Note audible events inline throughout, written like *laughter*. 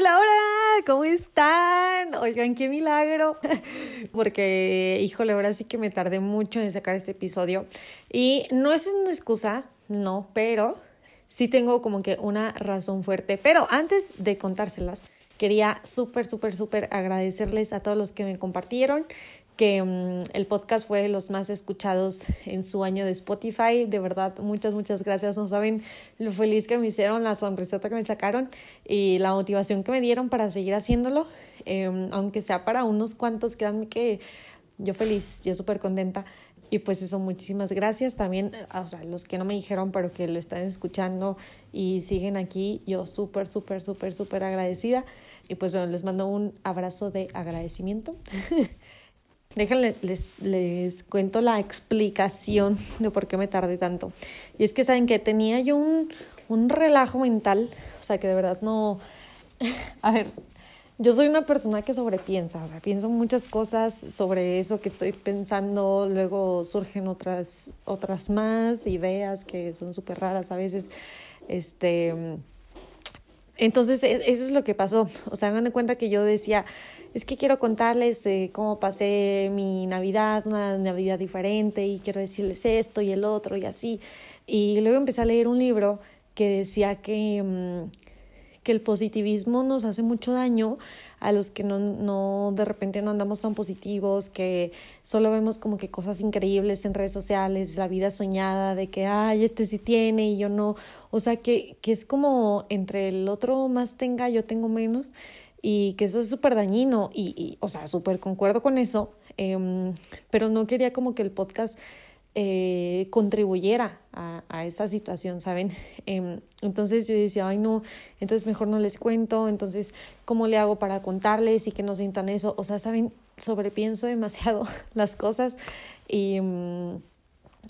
Hola, hola, ¿cómo están? Oigan, qué milagro. *laughs* Porque, híjole, ahora sí que me tardé mucho en sacar este episodio. Y no es una excusa, no, pero sí tengo como que una razón fuerte. Pero antes de contárselas, quería súper, súper, súper agradecerles a todos los que me compartieron que um, el podcast fue de los más escuchados en su año de Spotify. De verdad, muchas, muchas gracias. No saben lo feliz que me hicieron, la sonrisota que me sacaron y la motivación que me dieron para seguir haciéndolo. Eh, aunque sea para unos cuantos, créanme que yo feliz, yo súper contenta. Y pues eso, muchísimas gracias. También, o los que no me dijeron, pero que lo están escuchando y siguen aquí, yo súper, súper, súper, súper agradecida. Y pues bueno, les mando un abrazo de agradecimiento. *laughs* Déjenles, les, cuento la explicación de por qué me tardé tanto. Y es que saben que tenía yo un, un relajo mental, o sea que de verdad no, *laughs* a ver, yo soy una persona que sobrepiensa, o sea, pienso muchas cosas sobre eso que estoy pensando, luego surgen otras, otras más ideas que son súper raras a veces, este, entonces e, eso es lo que pasó, o sea, hagan de cuenta que yo decía, es que quiero contarles eh, cómo pasé mi Navidad, una Navidad diferente y quiero decirles esto y el otro y así. Y luego empecé a leer un libro que decía que, mm, que el positivismo nos hace mucho daño a los que no, no de repente no andamos tan positivos, que solo vemos como que cosas increíbles en redes sociales, la vida soñada de que, ay, este sí tiene y yo no, o sea, que, que es como entre el otro más tenga, yo tengo menos y que eso es súper dañino y, y, o sea, súper concuerdo con eso, eh, pero no quería como que el podcast eh, contribuyera a, a esa situación, ¿saben? *laughs* Eh, entonces yo decía, ay no, entonces mejor no les cuento, entonces, ¿cómo le hago para contarles y que no sientan eso? O sea, ¿saben? Sobrepienso demasiado *laughs* las cosas y... Um,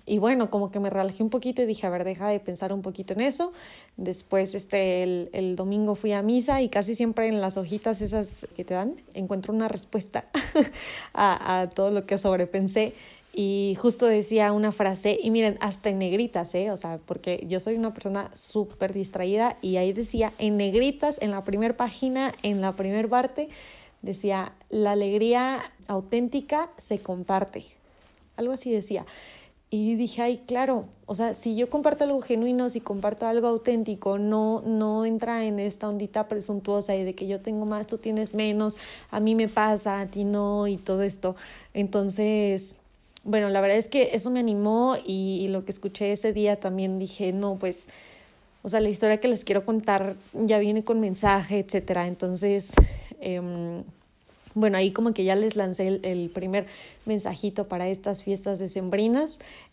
y bueno, como que me relajé un poquito y dije, a ver, deja de pensar un poquito en eso. Después, este, el, el domingo fui a misa y casi siempre en las hojitas esas que te dan encuentro una respuesta *laughs* a, a todo lo que sobrepensé. Y justo decía una frase, y miren, hasta en negritas, ¿eh? O sea, porque yo soy una persona súper distraída y ahí decía, en negritas, en la primera página, en la primer parte, decía, la alegría auténtica se comparte. Algo así decía. Y dije, ay, claro, o sea, si yo comparto algo genuino, si comparto algo auténtico, no, no entra en esta ondita presuntuosa y de que yo tengo más, tú tienes menos, a mí me pasa, a ti no, y todo esto. Entonces, bueno, la verdad es que eso me animó y, y lo que escuché ese día también dije, no, pues, o sea, la historia que les quiero contar ya viene con mensaje, etcétera. Entonces, eh, bueno, ahí como que ya les lancé el, primer mensajito para estas fiestas decembrinas,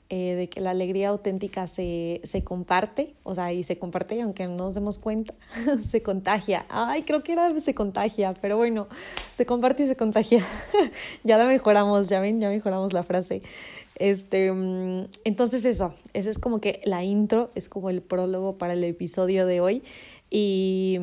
eh, de que la alegría auténtica se, se comparte, o sea, y se comparte y aunque no nos demos cuenta, *laughs* se contagia. Ay, creo que era se contagia, pero bueno, se comparte y se contagia. *laughs* ya la mejoramos, ya ven, ya mejoramos la frase. Este, entonces eso, esa es como que la intro, es como el prólogo para el episodio de hoy. Y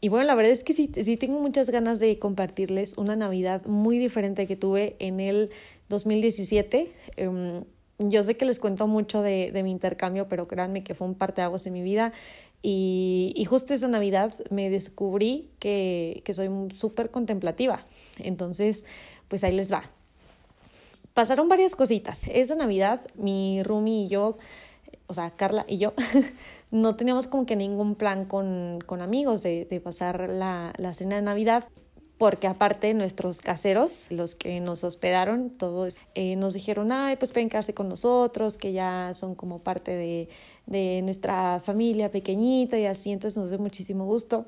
y bueno, la verdad es que sí, sí tengo muchas ganas de compartirles una Navidad muy diferente que tuve en el 2017. Um, yo sé que les cuento mucho de, de mi intercambio, pero créanme que fue un parteaguas en mi vida. Y, y justo esa Navidad me descubrí que, que soy súper contemplativa. Entonces, pues ahí les va. Pasaron varias cositas. Esa Navidad, mi Rumi y yo, o sea, Carla y yo, *laughs* no teníamos como que ningún plan con, con amigos de, de pasar la, la cena de Navidad porque aparte nuestros caseros, los que nos hospedaron, todos eh, nos dijeron, ay, pues ven casi con nosotros, que ya son como parte de, de nuestra familia pequeñita y así, entonces nos dio muchísimo gusto.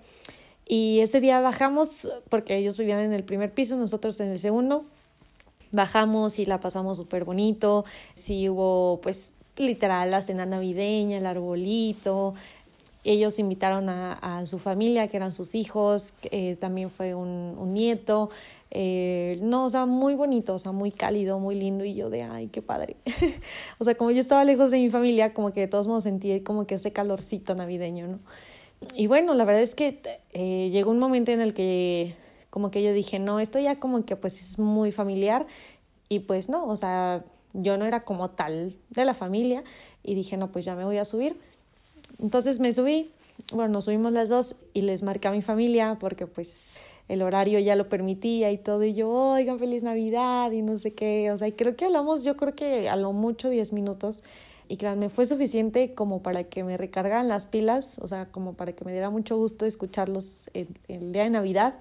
Y ese día bajamos, porque ellos vivían en el primer piso, nosotros en el segundo, bajamos y la pasamos súper bonito, sí hubo pues literal la cena navideña, el arbolito. Ellos invitaron a, a su familia, que eran sus hijos, eh, también fue un, un nieto. Eh, no, o sea, muy bonito, o sea, muy cálido, muy lindo, y yo de, ay, qué padre. *laughs* o sea, como yo estaba lejos de mi familia, como que de todos modos sentí como que ese calorcito navideño, ¿no? Y bueno, la verdad es que eh, llegó un momento en el que como que yo dije, no, esto ya como que pues es muy familiar, y pues no, o sea, yo no era como tal de la familia y dije, no, pues ya me voy a subir. Entonces me subí bueno, nos subimos las dos y les marqué a mi familia porque pues el horario ya lo permitía y todo, y yo, oigan, feliz Navidad y no sé qué, o sea, y creo que hablamos, yo creo que a lo mucho diez minutos, y me fue suficiente como para que me recargaran las pilas, o sea, como para que me diera mucho gusto escucharlos el, el día de Navidad,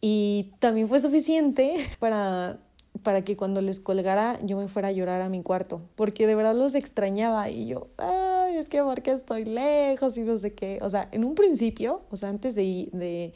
y también fue suficiente *laughs* para para que cuando les colgara yo me fuera a llorar a mi cuarto, porque de verdad los extrañaba y yo, ay, es que porque estoy lejos y no sé qué, o sea, en un principio, o sea, antes de, de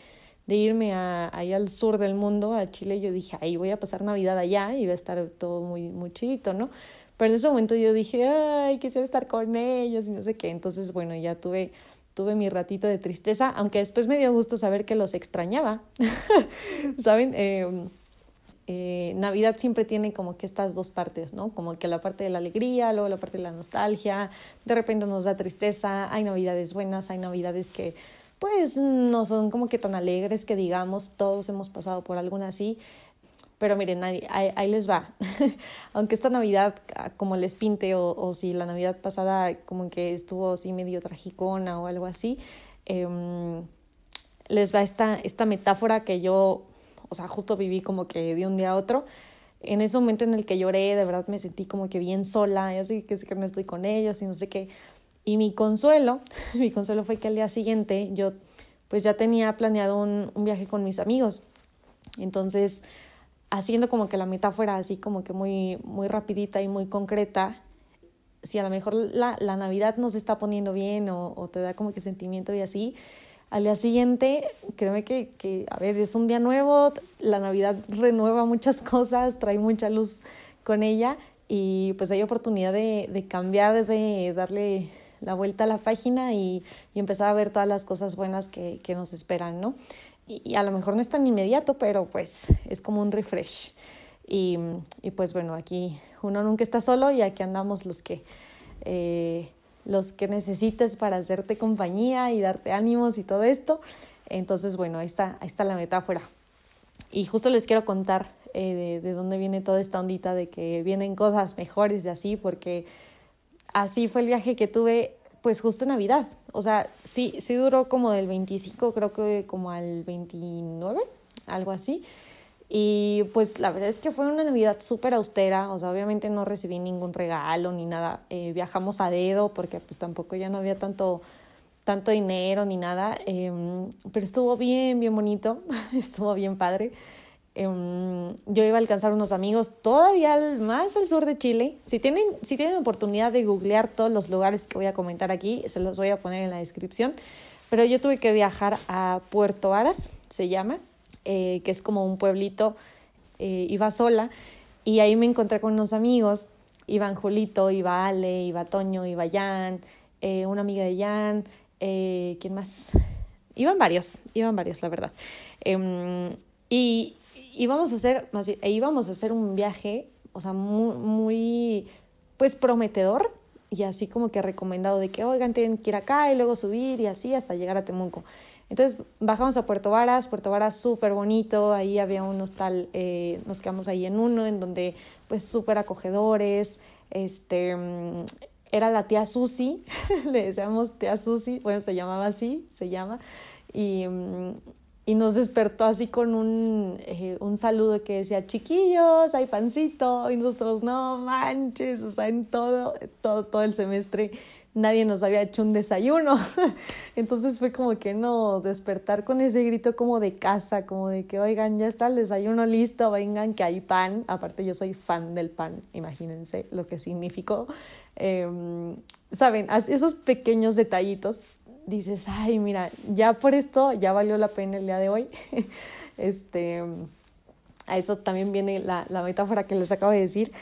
de irme a, ahí al sur del mundo, a Chile, yo dije, ahí voy a pasar Navidad allá y va a estar todo muy, muy chidito, ¿no? Pero en ese momento yo dije, ay, quisiera estar con ellos y no sé qué. Entonces, bueno, ya tuve, tuve mi ratito de tristeza, aunque después me dio gusto saber que los extrañaba. *laughs* ¿Saben? Eh, eh, Navidad siempre tiene como que estas dos partes, ¿no? Como que la parte de la alegría, luego la parte de la nostalgia, de repente nos da tristeza, hay Navidades buenas, hay Navidades que pues no son como que tan alegres que digamos, todos hemos pasado por alguna así, pero miren, ahí, ahí, les va. *laughs* Aunque esta Navidad, ah, como les pinte, o, o si la Navidad pasada como que estuvo así medio tragicona o algo así, eh, les da esta, esta metáfora que yo, o sea, justo viví como que de un día a otro. En ese momento en el que lloré, de verdad me sentí como que bien sola, yo sé que, que no estoy con ellos y no sé qué. Y mi consuelo, *laughs* mi consuelo fue que al día siguiente yo pues ya tenía planeado un, un viaje con mis amigos. Entonces, haciendo como que la meta fuera así como que muy, muy rapidita y muy concreta, si a lo mejor la, la Navidad no se está poniendo bien o, o te da como que sentimiento y así, al día siguiente, créeme que, que, a ver, es un día nuevo, la Navidad renueva muchas *laughs* cosas, trae mucha luz con ella y pues hay oportunidad de, de cambiar, de darle la vuelta a la página y, y empezar a ver todas las cosas buenas que, que nos esperan, ¿no? Y, y a lo mejor no es tan inmediato, pero pues es como un refresh. Y, y pues bueno, aquí uno nunca está solo y aquí andamos los que eh, los que necesites para hacerte compañía y darte ánimos y todo esto. Entonces, bueno, ahí está, ahí está la metáfora. Y justo les quiero contar eh, de, de dónde viene toda esta ondita de que vienen cosas mejores y así, porque así fue el viaje que tuve pues justo en Navidad. O sea, sí, sí duró como del 25, creo que como al 29, algo así. Y pues la verdad es que fue una Navidad súper austera, o sea, obviamente no recibí ningún regalo ni nada. Eh, viajamos a dedo porque pues tampoco ya no había tanto tanto dinero ni nada, eh, pero estuvo bien, bien bonito, *laughs* estuvo bien padre. Um, yo iba a alcanzar unos amigos todavía más al sur de Chile. Si tienen, si tienen oportunidad de googlear todos los lugares que voy a comentar aquí, se los voy a poner en la descripción. Pero yo tuve que viajar a Puerto Aras, se llama, eh, que es como un pueblito, eh, iba sola, y ahí me encontré con unos amigos, iban Julito, iba Ale, iba Toño, iba Jan, eh, una amiga de Jan, eh, ¿quién más? Iban varios, iban varios, la verdad. Eh, y, íbamos a hacer, más e íbamos a hacer un viaje, o sea, muy, muy, pues prometedor y así como que recomendado de que, oigan, tienen que ir acá y luego subir y así hasta llegar a Temuco. Entonces bajamos a Puerto Varas, Puerto Varas súper bonito, ahí había un hostal, eh, nos quedamos ahí en uno, en donde pues súper acogedores, este, era la tía Susi, *laughs* le decíamos tía Susi, bueno, se llamaba así, se llama, y y nos despertó así con un, eh, un saludo que decía, chiquillos, hay pancito, y nosotros, no manches, o sea, en todo, todo, todo el semestre nadie nos había hecho un desayuno. *laughs* Entonces fue como que no, despertar con ese grito como de casa, como de que, oigan, ya está el desayuno listo, vengan que hay pan. Aparte yo soy fan del pan, imagínense lo que significó. Eh, Saben, esos pequeños detallitos dices, ay, mira, ya por esto ya valió la pena el día de hoy. *laughs* este, a eso también viene la, la metáfora que les acabo de decir.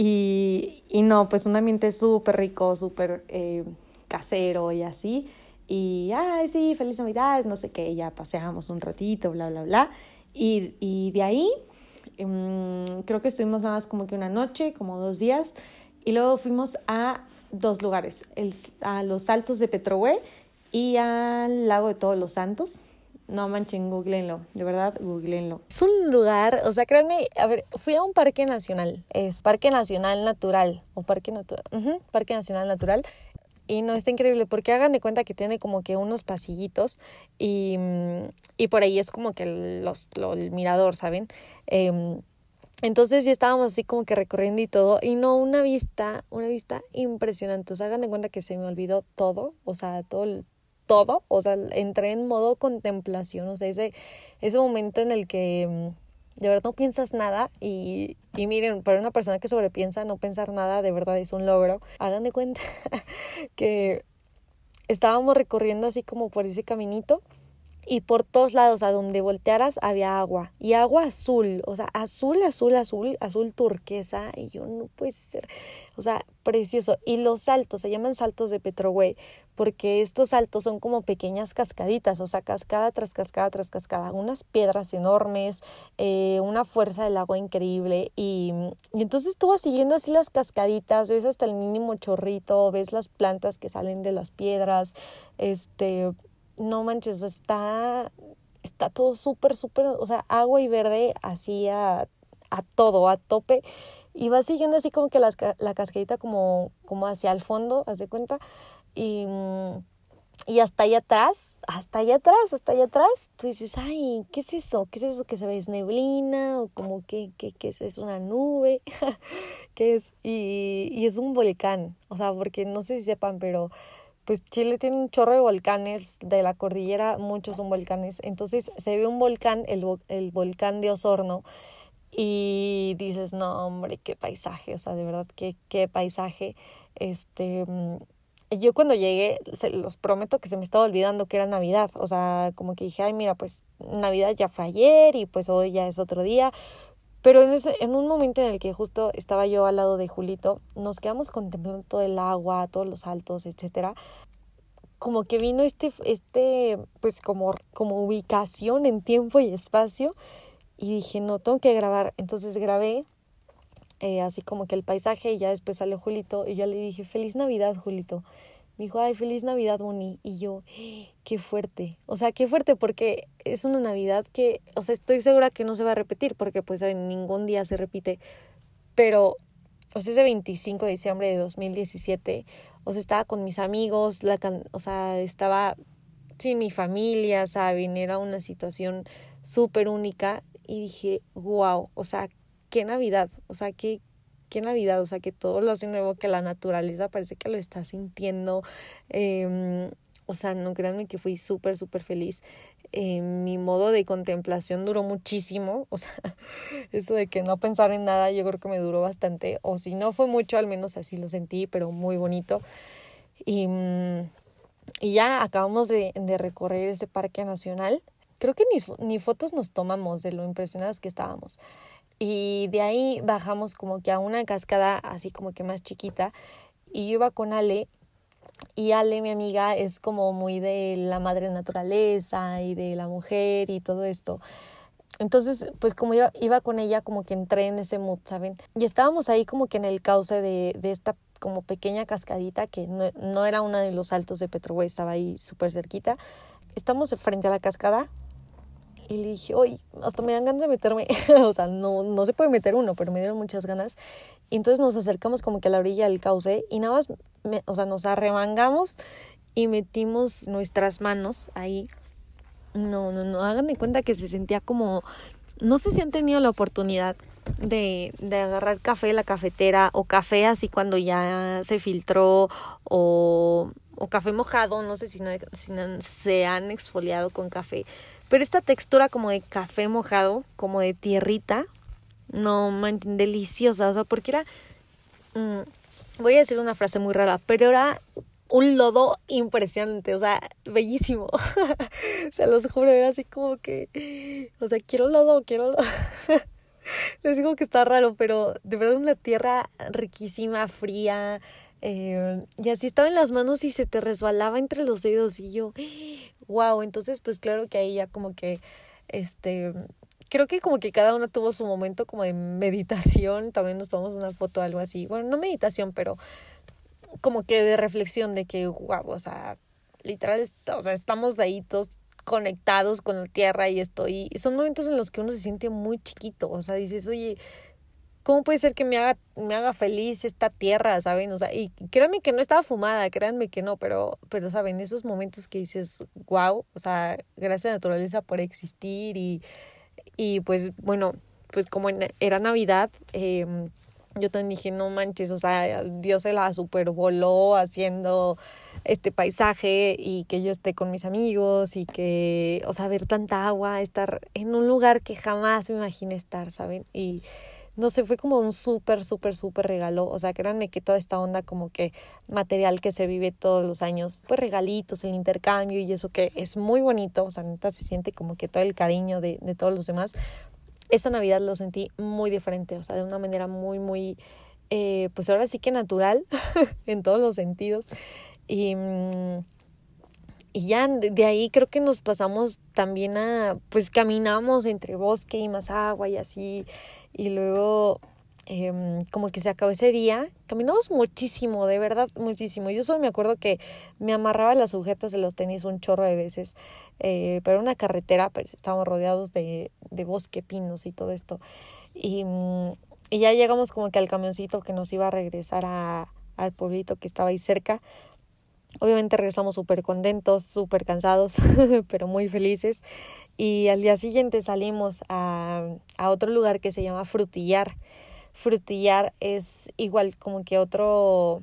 Y, y no, pues un ambiente súper rico, súper eh, casero y así. Y, ay, sí, feliz Navidad, no sé qué, ya paseamos un ratito, bla, bla, bla. Y, y de ahí, um, creo que estuvimos nada más como que una noche, como dos días. Y luego fuimos a dos lugares, el, a los Altos de Petrohue y al lago de Todos los Santos. No manchen, googleenlo, de verdad, googleenlo. Es un lugar, o sea, créanme, a ver, fui a un parque nacional, es Parque Nacional Natural, o Parque Natural, Parque Nacional Natural, y no, está increíble porque hagan de cuenta que tiene como que unos pasillitos y, y por ahí es como que los, el mirador, ¿saben? Eh, entonces ya estábamos así como que recorriendo y todo, y no, una vista, una vista impresionante, o sea, hagan de cuenta que se me olvidó todo, o sea, todo, todo, o sea, entré en modo contemplación, o sea, ese, ese momento en el que mm, de verdad no piensas nada y, y miren, para una persona que sobrepiensa no pensar nada de verdad es un logro, hagan de cuenta *laughs* que estábamos recorriendo así como por ese caminito y por todos lados a donde voltearas había agua y agua azul, o sea, azul, azul, azul, azul turquesa y yo no puede ser, o sea, precioso. Y los saltos, se llaman saltos de Petrogüey, porque estos saltos son como pequeñas cascaditas, o sea, cascada tras cascada tras cascada, unas piedras enormes, eh, una fuerza del agua increíble y, y entonces tú siguiendo así las cascaditas, ves hasta el mínimo chorrito, ves las plantas que salen de las piedras, este no manches, está, está todo súper, súper, o sea, agua y verde así a, a todo, a tope. Y va siguiendo así como que la, la cascadita como, como hacia el fondo, haz de cuenta. Y, y hasta allá atrás, hasta allá atrás, hasta allá atrás, tú dices, ay, ¿qué es eso? ¿Qué es eso que se ve? ¿Es neblina? ¿O como que, que, que es, es una nube? *laughs* ¿Qué es? Y, y es un volcán, o sea, porque no sé si sepan, pero pues Chile tiene un chorro de volcanes, de la cordillera muchos son volcanes, entonces se ve un volcán, el, el volcán de Osorno, y dices, no hombre, qué paisaje, o sea, de verdad, qué, qué paisaje, este, mm, yo cuando llegué, se los prometo que se me estaba olvidando que era Navidad, o sea, como que dije, ay, mira, pues Navidad ya fue ayer y pues hoy ya es otro día, pero en, ese, en un momento en el que justo estaba yo al lado de Julito, nos quedamos contemplando todo el agua, todos los altos, etcétera. Como que vino este, este, pues como, como ubicación en tiempo y espacio. Y dije, no, tengo que grabar. Entonces grabé eh, así como que el paisaje y ya después salió Julito y ya le dije, feliz Navidad, Julito me dijo, ay, feliz Navidad, Moni. Y yo, qué fuerte. O sea, qué fuerte porque es una Navidad que, o sea, estoy segura que no se va a repetir porque pues en ningún día se repite. Pero, o sea, ese 25 de diciembre de 2017, o sea, estaba con mis amigos, la o sea, estaba sin mi familia, ¿saben? Era una situación súper única y dije, wow, o sea, qué Navidad, o sea, qué, qué Navidad, o sea, que todo lo hace nuevo, que la naturaleza parece que lo está sintiendo. Eh, o sea, no créanme que fui súper, súper feliz. Eh, mi modo de contemplación duró muchísimo, *laughs* o sea, eso de que no pensar en nada yo creo que me duró bastante, o si no fue mucho, al menos así lo sentí, pero muy bonito. Y, mm, y ya acabamos de, de recorrer ese parque nacional. Creo que ni, ni fotos nos tomamos de lo impresionados que estábamos. Y de ahí bajamos como que a una cascada así como que más chiquita y yo iba con Ale y Ale mi amiga es como muy de la madre naturaleza y de la mujer y todo esto. Entonces pues como yo iba con ella como que entré en ese mood saben y estábamos ahí como que en el cauce de, de esta como pequeña cascadita que no, no era una de los altos de Petrohue estaba ahí súper cerquita. Estamos frente a la cascada y le dije, oye, hasta me dan ganas de meterme, *laughs* o sea, no, no se puede meter uno, pero me dieron muchas ganas. Y entonces nos acercamos como que a la orilla del cauce y nada más, me, o sea, nos arremangamos y metimos nuestras manos ahí. No, no, no, háganme cuenta que se sentía como, no sé si han tenido la oportunidad de, de agarrar café de la cafetera o café así cuando ya se filtró o, o café mojado, no sé si, no, si no, se han exfoliado con café pero esta textura como de café mojado, como de tierrita, no, man, deliciosa, o sea, porque era, mm, voy a decir una frase muy rara, pero era un lodo impresionante, o sea, bellísimo. *laughs* Se los juro, era así como que, o sea, quiero lodo, quiero lodo. *laughs* Les digo que está raro, pero de verdad una tierra riquísima, fría, eh, y así estaba en las manos y se te resbalaba entre los dedos y yo, wow, entonces pues claro que ahí ya como que, este, creo que como que cada uno tuvo su momento como de meditación, también nos tomamos una foto algo así, bueno, no meditación, pero como que de reflexión de que, wow, o sea, literal, o sea, estamos ahí todos conectados con la tierra y esto, y son momentos en los que uno se siente muy chiquito, o sea, dices, oye, ¿cómo puede ser que me haga, me haga feliz esta tierra, saben? O sea, y créanme que no estaba fumada, créanme que no, pero, pero saben, esos momentos que dices, wow, o sea, gracias a la naturaleza por existir y, y pues, bueno, pues como era Navidad, eh, yo también dije, no manches, o sea, Dios se la supervoló haciendo este paisaje y que yo esté con mis amigos y que, o sea, ver tanta agua, estar en un lugar que jamás me imaginé estar, ¿saben? Y no sé, fue como un súper, súper, súper regalo. O sea, créanme que toda esta onda como que material que se vive todos los años, pues regalitos, el intercambio y eso que es muy bonito, o sea, neta se siente como que todo el cariño de, de todos los demás. Esta Navidad lo sentí muy diferente, o sea, de una manera muy, muy, eh, pues ahora sí que natural, *laughs* en todos los sentidos. Y, y ya de ahí creo que nos pasamos también a, pues caminamos entre bosque y más agua y así, y luego eh, como que se acabó ese día, caminamos muchísimo, de verdad muchísimo. Yo solo me acuerdo que me amarraba las sujetas de los tenis un chorro de veces, eh, pero una carretera, pues estábamos rodeados de, de bosque, pinos y todo esto. Y, mm, y ya llegamos como que al camioncito que nos iba a regresar a, al pueblito que estaba ahí cerca. Obviamente regresamos súper contentos, súper cansados, *laughs* pero muy felices y al día siguiente salimos a, a otro lugar que se llama Frutillar. Frutillar es igual como que otro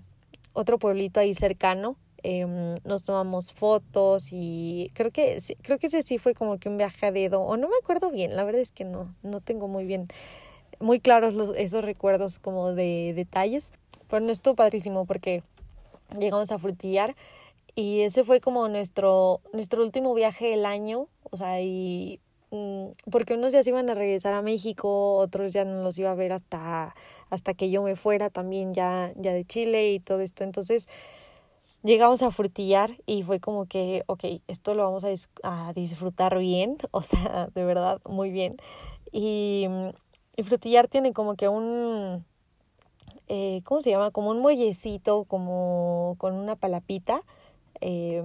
otro pueblito ahí cercano. Eh, nos tomamos fotos y creo que creo que ese sí fue como que un viaje a dedo o no me acuerdo bien, la verdad es que no no tengo muy bien muy claros los, esos recuerdos como de detalles, pero no estuvo padrísimo porque llegamos a Frutillar y ese fue como nuestro nuestro último viaje del año o sea y mm, porque unos ya se iban a regresar a México otros ya no los iba a ver hasta hasta que yo me fuera también ya ya de Chile y todo esto entonces llegamos a frutillar y fue como que okay esto lo vamos a, a disfrutar bien *laughs* o sea de verdad muy bien y, y frutillar tiene como que un eh, ¿cómo se llama? Como un muellecito, como con una palapita, eh,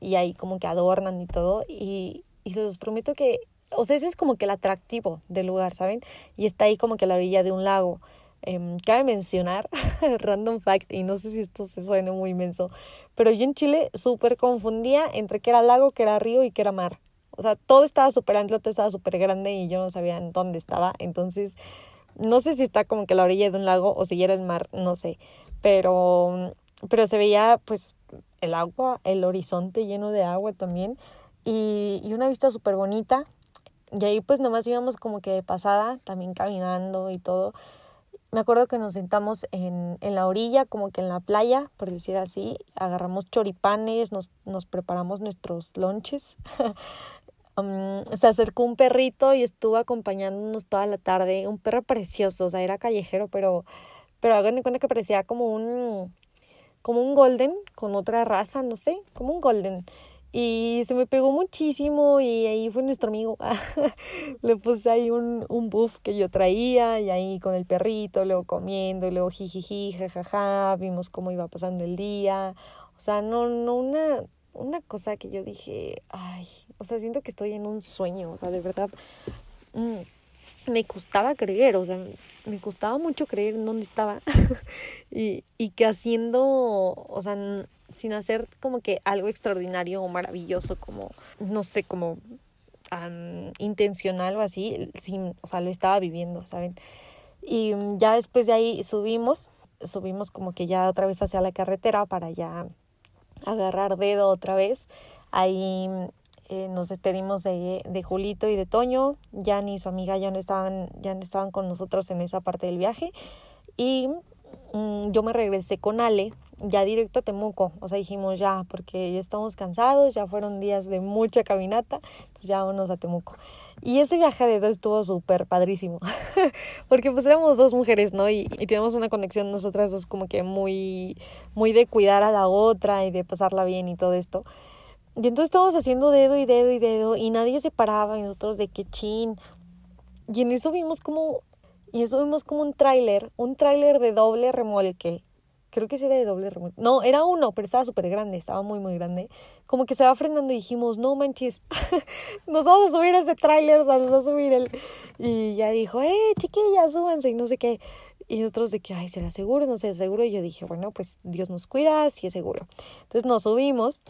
y ahí como que adornan y todo y, y les prometo que, o sea, ese es como que el atractivo del lugar, ¿saben? Y está ahí como que a la orilla de un lago. Eh, cabe mencionar, *laughs* random fact, y no sé si esto se suene muy inmenso, pero yo en Chile súper confundía entre que era lago, que era río y que era mar. O sea, todo estaba súper amplio, todo estaba súper grande y yo no sabía en dónde estaba. Entonces, no sé si está como que a la orilla de un lago o si era el mar, no sé. Pero, pero se veía pues el agua, el horizonte lleno de agua también y, y una vista súper bonita. Y ahí pues nomás íbamos como que de pasada, también caminando y todo. Me acuerdo que nos sentamos en, en la orilla, como que en la playa, por decir así, agarramos choripanes, nos, nos preparamos nuestros lonches. *laughs* um, se acercó un perrito y estuvo acompañándonos toda la tarde, un perro precioso, o sea, era callejero, pero, pero hagan de cuenta que parecía como un, como un golden con otra raza, no sé, como un golden. Y se me pegó muchísimo y ahí fue nuestro amigo. *laughs* Le puse ahí un, un buff que yo traía y ahí con el perrito, luego comiendo, y luego jijiji, jajaja, vimos cómo iba pasando el día. O sea, no, no una, una cosa que yo dije, ay, o sea, siento que estoy en un sueño, o sea, de verdad. Mm, me costaba creer, o sea, me costaba mucho creer en dónde estaba *laughs* y, y que haciendo, o sea, sin hacer como que algo extraordinario o maravilloso, como, no sé, como um, intencional o así, sin, o sea, lo estaba viviendo, ¿saben? Y ya después de ahí subimos, subimos como que ya otra vez hacia la carretera para ya agarrar dedo otra vez. Ahí eh, nos despedimos de, de Julito y de Toño, Jan y su amiga ya no estaban, ya no estaban con nosotros en esa parte del viaje y mm, yo me regresé con Ale ya directo a Temuco, o sea dijimos ya, porque ya estamos cansados, ya fueron días de mucha caminata, pues ya vámonos a Temuco. Y ese viaje de dos estuvo súper padrísimo, *laughs* porque pues éramos dos mujeres, ¿no? Y, y tenemos una conexión nosotras dos como que muy, muy de cuidar a la otra y de pasarla bien y todo esto. Y entonces estábamos haciendo dedo y dedo y dedo y nadie se paraba y nosotros de qué chin. Y en eso vimos como, y eso vimos como un tráiler, un tráiler de doble remolque. creo que sí era de doble remolque, no, era uno, pero estaba súper grande, estaba muy, muy grande, como que se va frenando y dijimos, no manches, *laughs* nos vamos a subir a ese tráiler, vamos a subir el, y ya dijo, eh, chiquillas, súbanse, y no sé qué, y nosotros de que, ay, ¿será seguro? No sé, seguro, y yo dije, bueno, pues Dios nos cuida, sí es seguro, entonces nos subimos,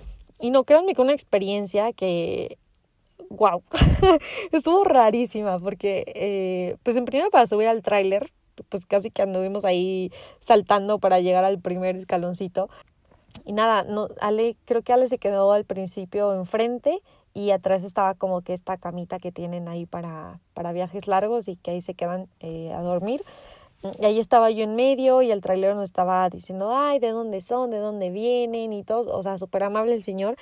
y no, créanme que una experiencia que wow, *laughs* estuvo rarísima porque, eh, pues en primer para subir al tráiler, pues casi que anduvimos ahí saltando para llegar al primer escaloncito. Y nada, no, Ale, creo que Ale se quedó al principio enfrente y atrás estaba como que esta camita que tienen ahí para, para viajes largos y que ahí se quedan eh, a dormir. Y ahí estaba yo en medio y el trailer nos estaba diciendo, ay, ¿de dónde son? ¿De dónde vienen? Y todo, o sea, súper amable el señor.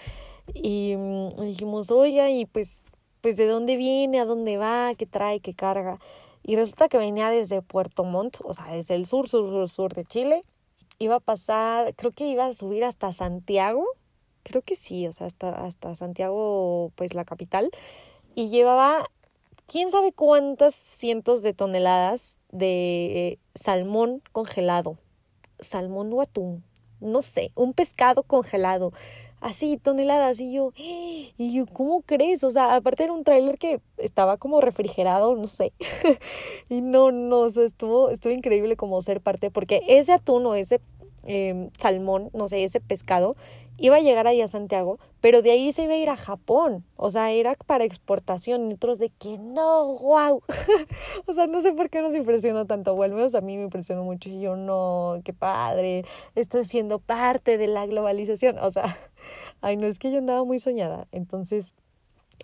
Y mm, dijimos, oye, y pues, pues, ¿de dónde viene? ¿A dónde va? ¿Qué trae? ¿Qué carga? y resulta que venía desde Puerto Montt, o sea, desde el sur, sur, sur, sur de Chile, iba a pasar, creo que iba a subir hasta Santiago, creo que sí, o sea, hasta, hasta Santiago, pues la capital, y llevaba quién sabe cuántas cientos de toneladas de eh, salmón congelado, salmón o atún, no sé, un pescado congelado así toneladas y yo *gasps* y yo cómo crees o sea aparte era un tráiler que estaba como refrigerado no sé *laughs* y no no o sea, estuvo estuvo increíble como ser parte porque ese atún o ese eh, salmón no sé ese pescado iba a llegar ahí a Santiago pero de ahí se iba a ir a Japón. O sea era para exportación. Y otros de que no wow *laughs* o sea no sé por qué nos impresionó tanto. O al menos a mí me impresionó mucho. Y yo no qué padre. Estoy siendo parte de la globalización o sea *laughs* Ay, no, es que yo andaba muy soñada. Entonces,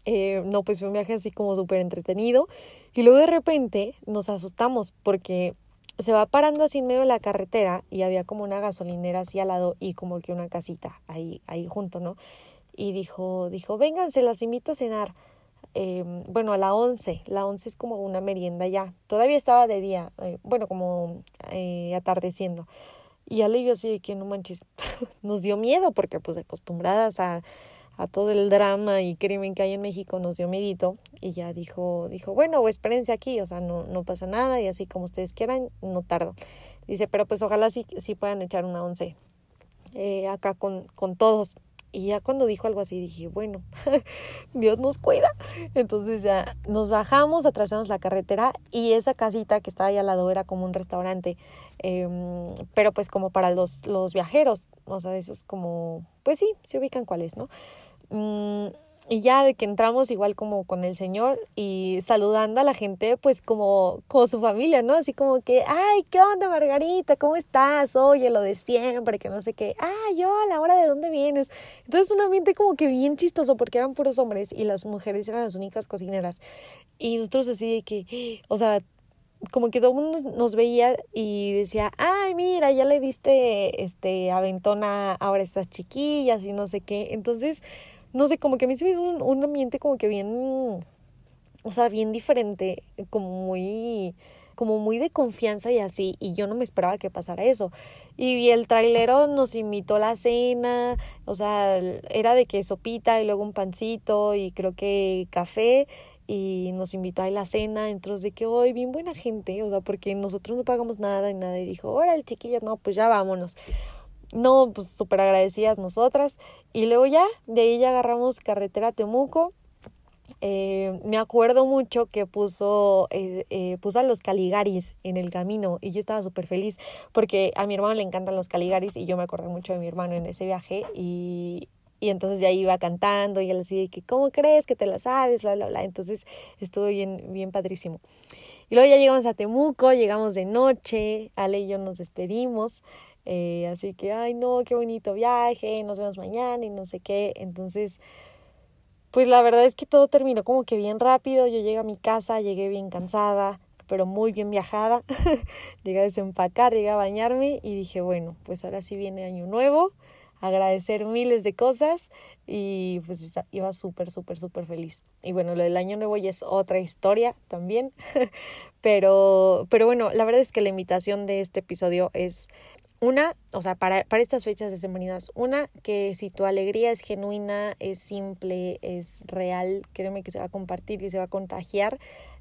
eh, no, pues fue un viaje así como súper entretenido. Y luego de repente nos asustamos porque se va parando así en medio de la carretera y había como una gasolinera así al lado y como que una casita ahí, ahí junto, ¿no? Y dijo, dijo, vénganse, las invito a cenar. Eh, bueno, a la once, la once es como una merienda ya. Todavía estaba de día, eh, bueno, como eh, atardeciendo. Y Ale y yo así de que no manches, *laughs* nos dio miedo porque pues acostumbradas a, a todo el drama y crimen que hay en México nos dio miedito y ya dijo, dijo, bueno, espérense aquí, o sea, no, no pasa nada y así como ustedes quieran, no tardo. Dice, pero pues ojalá sí, sí puedan echar una once eh, acá con, con todos. Y ya cuando dijo algo así dije, bueno, *laughs* Dios nos cuida. Entonces ya nos bajamos, atravesamos la carretera y esa casita que estaba ahí al lado era como un restaurante, eh, pero pues como para los, los viajeros, o sea, eso es como, pues sí, se ubican cuáles, ¿no? Mm, y ya de que entramos igual como con el señor y saludando a la gente pues como como su familia no así como que ay qué onda Margarita cómo estás oye lo de siempre que no sé qué. Ay yo a la hora de dónde vienes entonces un ambiente como que bien chistoso porque eran puros hombres y las mujeres eran las únicas cocineras. Y nosotros así de que o sea como que todo el mundo nos veía y decía, ay, mira, ya le diste este aventona ahora estas chiquillas y no sé qué. Entonces, no sé, como que a mí se me hizo un, un ambiente como que bien, o sea, bien diferente, como muy, como muy de confianza y así, y yo no me esperaba que pasara eso. Y el trailero nos invitó a la cena, o sea, era de que sopita y luego un pancito y creo que café y nos invitó a la cena, entonces de que hoy bien buena gente, o sea, porque nosotros no pagamos nada y nada, y dijo, órale chiquillas, no, pues ya vámonos. No, pues súper agradecidas nosotras. Y luego ya, de ahí ya agarramos carretera Temuco. Eh, me acuerdo mucho que puso, eh, eh, puso a los caligaris en el camino y yo estaba súper feliz porque a mi hermano le encantan los caligaris y yo me acordé mucho de mi hermano en ese viaje y, y entonces ya iba cantando y él así que, ¿cómo crees que te la sabes? Bla, bla, bla. Entonces estuvo bien, bien padrísimo. Y luego ya llegamos a Temuco, llegamos de noche, Ale y yo nos despedimos eh, así que, ay, no, qué bonito viaje, nos vemos mañana y no sé qué. Entonces, pues la verdad es que todo terminó como que bien rápido. Yo llegué a mi casa, llegué bien cansada, pero muy bien viajada. *laughs* llegué a desempacar, llegué a bañarme y dije, bueno, pues ahora sí viene año nuevo, agradecer miles de cosas y pues iba súper, súper, súper feliz. Y bueno, lo del año nuevo ya es otra historia también, *laughs* pero, pero bueno, la verdad es que la invitación de este episodio es una, o sea, para, para estas fechas de semaninas, una, que si tu alegría es genuina, es simple, es real, créeme que se va a compartir y se va a contagiar,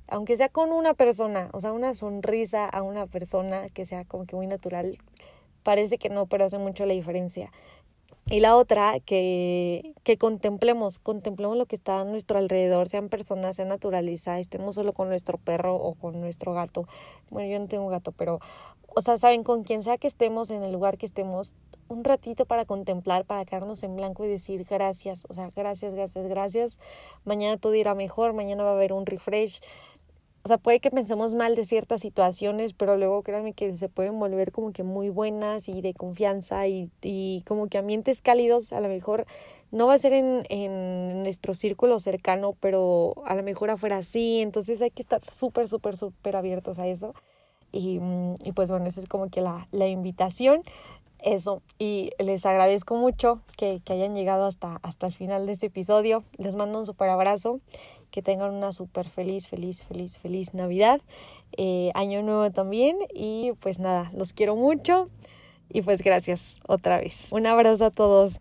aunque sea con una persona, o sea, una sonrisa a una persona que sea como que muy natural, parece que no, pero hace mucho la diferencia. Y la otra, que, que contemplemos, contemplemos lo que está a nuestro alrededor, sean personas, sean naturaleza, estemos solo con nuestro perro o con nuestro gato. Bueno, yo no tengo gato, pero, o sea, saben, con quien sea que estemos, en el lugar que estemos, un ratito para contemplar, para quedarnos en blanco y decir gracias, o sea, gracias, gracias, gracias. Mañana todo irá mejor, mañana va a haber un refresh o sea, puede que pensemos mal de ciertas situaciones, pero luego créanme que se pueden volver como que muy buenas y de confianza y, y como que ambientes cálidos, a lo mejor no va a ser en, en nuestro círculo cercano, pero a lo mejor afuera sí, entonces hay que estar súper, súper, súper abiertos a eso. Y, y pues bueno, esa es como que la, la invitación, eso, y les agradezco mucho que, que hayan llegado hasta, hasta el final de este episodio, les mando un súper abrazo que tengan una súper feliz, feliz, feliz, feliz Navidad, eh, Año Nuevo también y pues nada, los quiero mucho y pues gracias otra vez. Un abrazo a todos.